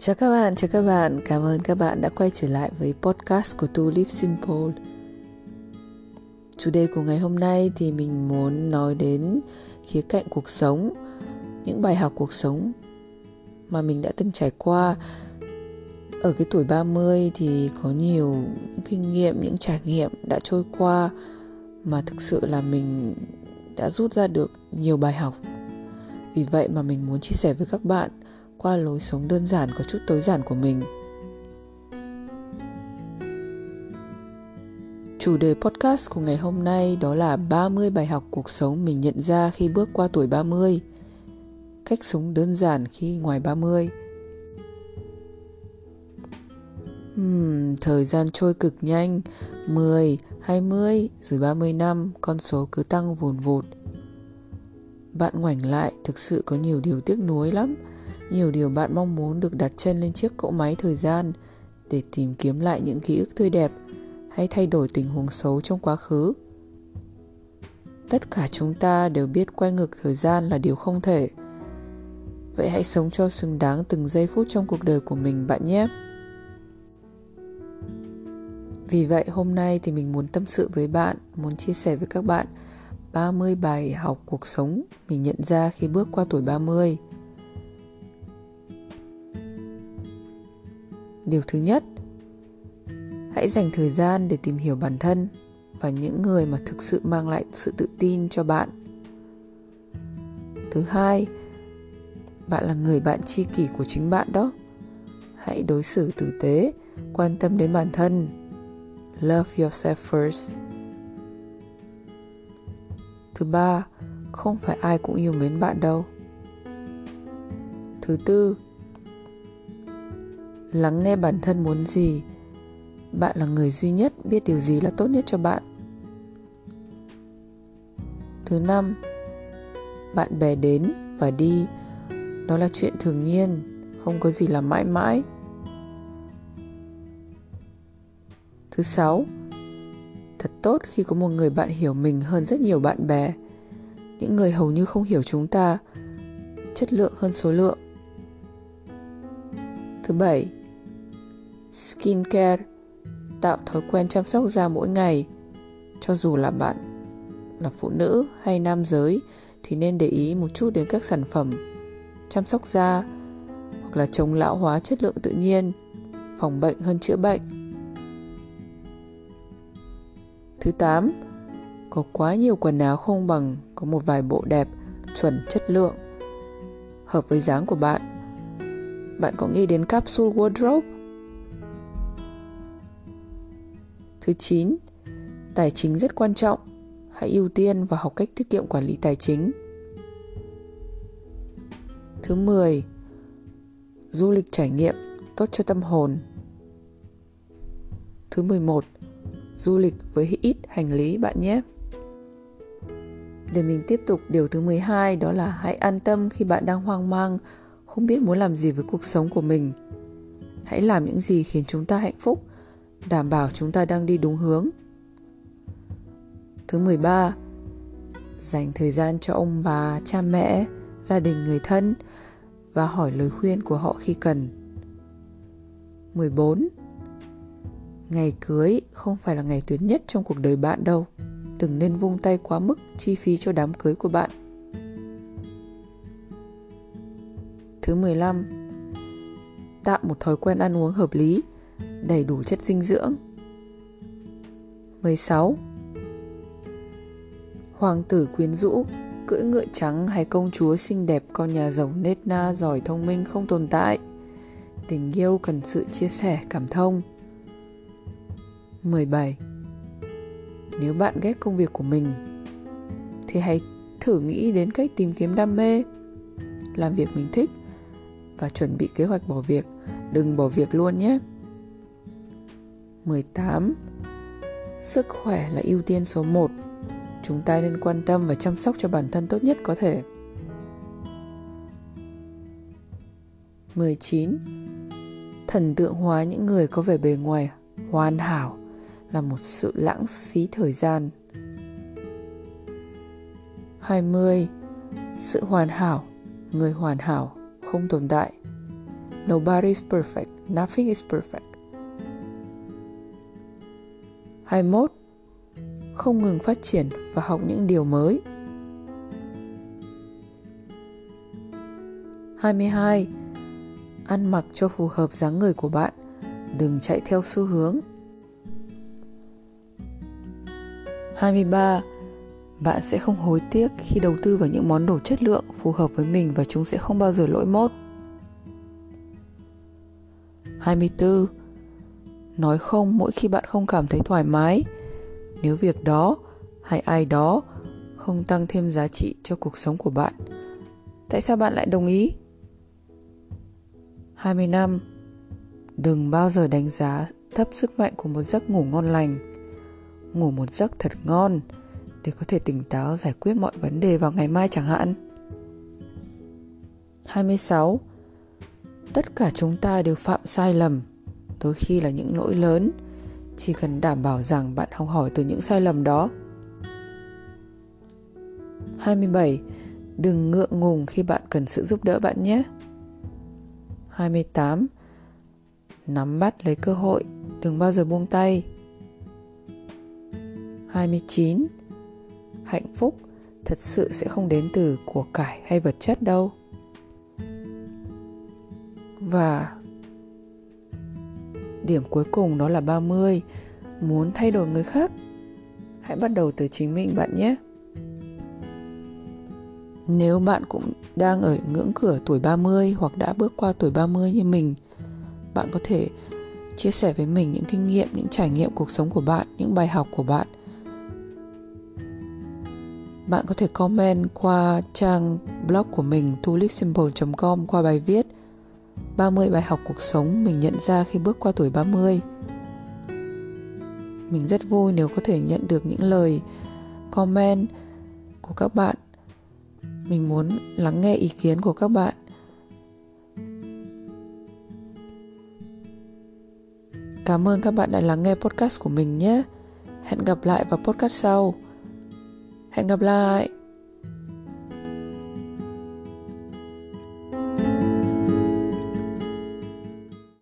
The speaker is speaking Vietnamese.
Chào các bạn, chào các bạn. Cảm ơn các bạn đã quay trở lại với podcast của Tu Live Simple. Chủ đề của ngày hôm nay thì mình muốn nói đến khía cạnh cuộc sống, những bài học cuộc sống mà mình đã từng trải qua. Ở cái tuổi 30 thì có nhiều những kinh nghiệm, những trải nghiệm đã trôi qua mà thực sự là mình đã rút ra được nhiều bài học. Vì vậy mà mình muốn chia sẻ với các bạn qua lối sống đơn giản có chút tối giản của mình. Chủ đề podcast của ngày hôm nay đó là 30 bài học cuộc sống mình nhận ra khi bước qua tuổi 30. Cách sống đơn giản khi ngoài 30. Hmm, thời gian trôi cực nhanh, 10, 20, rồi 30 năm, con số cứ tăng vùn vụt. Bạn ngoảnh lại, thực sự có nhiều điều tiếc nuối lắm nhiều điều bạn mong muốn được đặt chân lên chiếc cỗ máy thời gian để tìm kiếm lại những ký ức tươi đẹp hay thay đổi tình huống xấu trong quá khứ. Tất cả chúng ta đều biết quay ngược thời gian là điều không thể. Vậy hãy sống cho xứng đáng từng giây phút trong cuộc đời của mình bạn nhé. Vì vậy hôm nay thì mình muốn tâm sự với bạn, muốn chia sẻ với các bạn 30 bài học cuộc sống mình nhận ra khi bước qua tuổi 30. Điều thứ nhất, hãy dành thời gian để tìm hiểu bản thân và những người mà thực sự mang lại sự tự tin cho bạn. Thứ hai, bạn là người bạn tri kỷ của chính bạn đó. Hãy đối xử tử tế, quan tâm đến bản thân. Love yourself first. Thứ ba, không phải ai cũng yêu mến bạn đâu. Thứ tư lắng nghe bản thân muốn gì. Bạn là người duy nhất biết điều gì là tốt nhất cho bạn. Thứ năm, bạn bè đến và đi. Đó là chuyện thường nhiên, không có gì là mãi mãi. Thứ sáu, thật tốt khi có một người bạn hiểu mình hơn rất nhiều bạn bè. Những người hầu như không hiểu chúng ta, chất lượng hơn số lượng. Thứ bảy skincare, tạo thói quen chăm sóc da mỗi ngày. Cho dù là bạn là phụ nữ hay nam giới thì nên để ý một chút đến các sản phẩm chăm sóc da hoặc là chống lão hóa chất lượng tự nhiên, phòng bệnh hơn chữa bệnh. Thứ 8 có quá nhiều quần áo không bằng có một vài bộ đẹp, chuẩn, chất lượng, hợp với dáng của bạn. Bạn có nghĩ đến capsule wardrobe Thứ 9. Tài chính rất quan trọng. Hãy ưu tiên và học cách tiết kiệm quản lý tài chính. Thứ 10. Du lịch trải nghiệm tốt cho tâm hồn. Thứ 11. Du lịch với ít hành lý bạn nhé. Để mình tiếp tục điều thứ 12 đó là hãy an tâm khi bạn đang hoang mang, không biết muốn làm gì với cuộc sống của mình. Hãy làm những gì khiến chúng ta hạnh phúc đảm bảo chúng ta đang đi đúng hướng. Thứ 13. Dành thời gian cho ông bà, cha mẹ, gia đình người thân và hỏi lời khuyên của họ khi cần. 14. Ngày cưới không phải là ngày tuyệt nhất trong cuộc đời bạn đâu. Đừng nên vung tay quá mức chi phí cho đám cưới của bạn. Thứ 15. Tạo một thói quen ăn uống hợp lý đầy đủ chất dinh dưỡng. 16. Hoàng tử quyến rũ, cưỡi ngựa trắng hay công chúa xinh đẹp con nhà giàu nết na giỏi thông minh không tồn tại. Tình yêu cần sự chia sẻ cảm thông. 17. Nếu bạn ghét công việc của mình thì hãy thử nghĩ đến cách tìm kiếm đam mê, làm việc mình thích và chuẩn bị kế hoạch bỏ việc, đừng bỏ việc luôn nhé. 18 Sức khỏe là ưu tiên số 1 Chúng ta nên quan tâm và chăm sóc cho bản thân tốt nhất có thể 19 Thần tượng hóa những người có vẻ bề ngoài hoàn hảo là một sự lãng phí thời gian 20. Sự hoàn hảo, người hoàn hảo không tồn tại. Nobody is perfect. Nothing is perfect. 21. Không ngừng phát triển và học những điều mới. 22. Ăn mặc cho phù hợp dáng người của bạn, đừng chạy theo xu hướng. 23. Bạn sẽ không hối tiếc khi đầu tư vào những món đồ chất lượng phù hợp với mình và chúng sẽ không bao giờ lỗi mốt. 24. Nói không mỗi khi bạn không cảm thấy thoải mái. Nếu việc đó hay ai đó không tăng thêm giá trị cho cuộc sống của bạn, tại sao bạn lại đồng ý? 20 năm Đừng bao giờ đánh giá thấp sức mạnh của một giấc ngủ ngon lành. Ngủ một giấc thật ngon để có thể tỉnh táo giải quyết mọi vấn đề vào ngày mai chẳng hạn. 26. Tất cả chúng ta đều phạm sai lầm, đôi khi là những lỗi lớn, chỉ cần đảm bảo rằng bạn học hỏi từ những sai lầm đó. 27. Đừng ngượng ngùng khi bạn cần sự giúp đỡ bạn nhé. 28. Nắm bắt lấy cơ hội, đừng bao giờ buông tay. 29. Hạnh phúc thật sự sẽ không đến từ của cải hay vật chất đâu. Và điểm cuối cùng đó là 30. Muốn thay đổi người khác, hãy bắt đầu từ chính mình bạn nhé. Nếu bạn cũng đang ở ngưỡng cửa tuổi 30 hoặc đã bước qua tuổi 30 như mình, bạn có thể chia sẻ với mình những kinh nghiệm, những trải nghiệm cuộc sống của bạn, những bài học của bạn. Bạn có thể comment qua trang blog của mình tulipsimple.com qua bài viết 30 bài học cuộc sống mình nhận ra khi bước qua tuổi 30. Mình rất vui nếu có thể nhận được những lời, comment của các bạn. Mình muốn lắng nghe ý kiến của các bạn. Cảm ơn các bạn đã lắng nghe podcast của mình nhé. Hẹn gặp lại vào podcast sau. Hẹn gặp lại!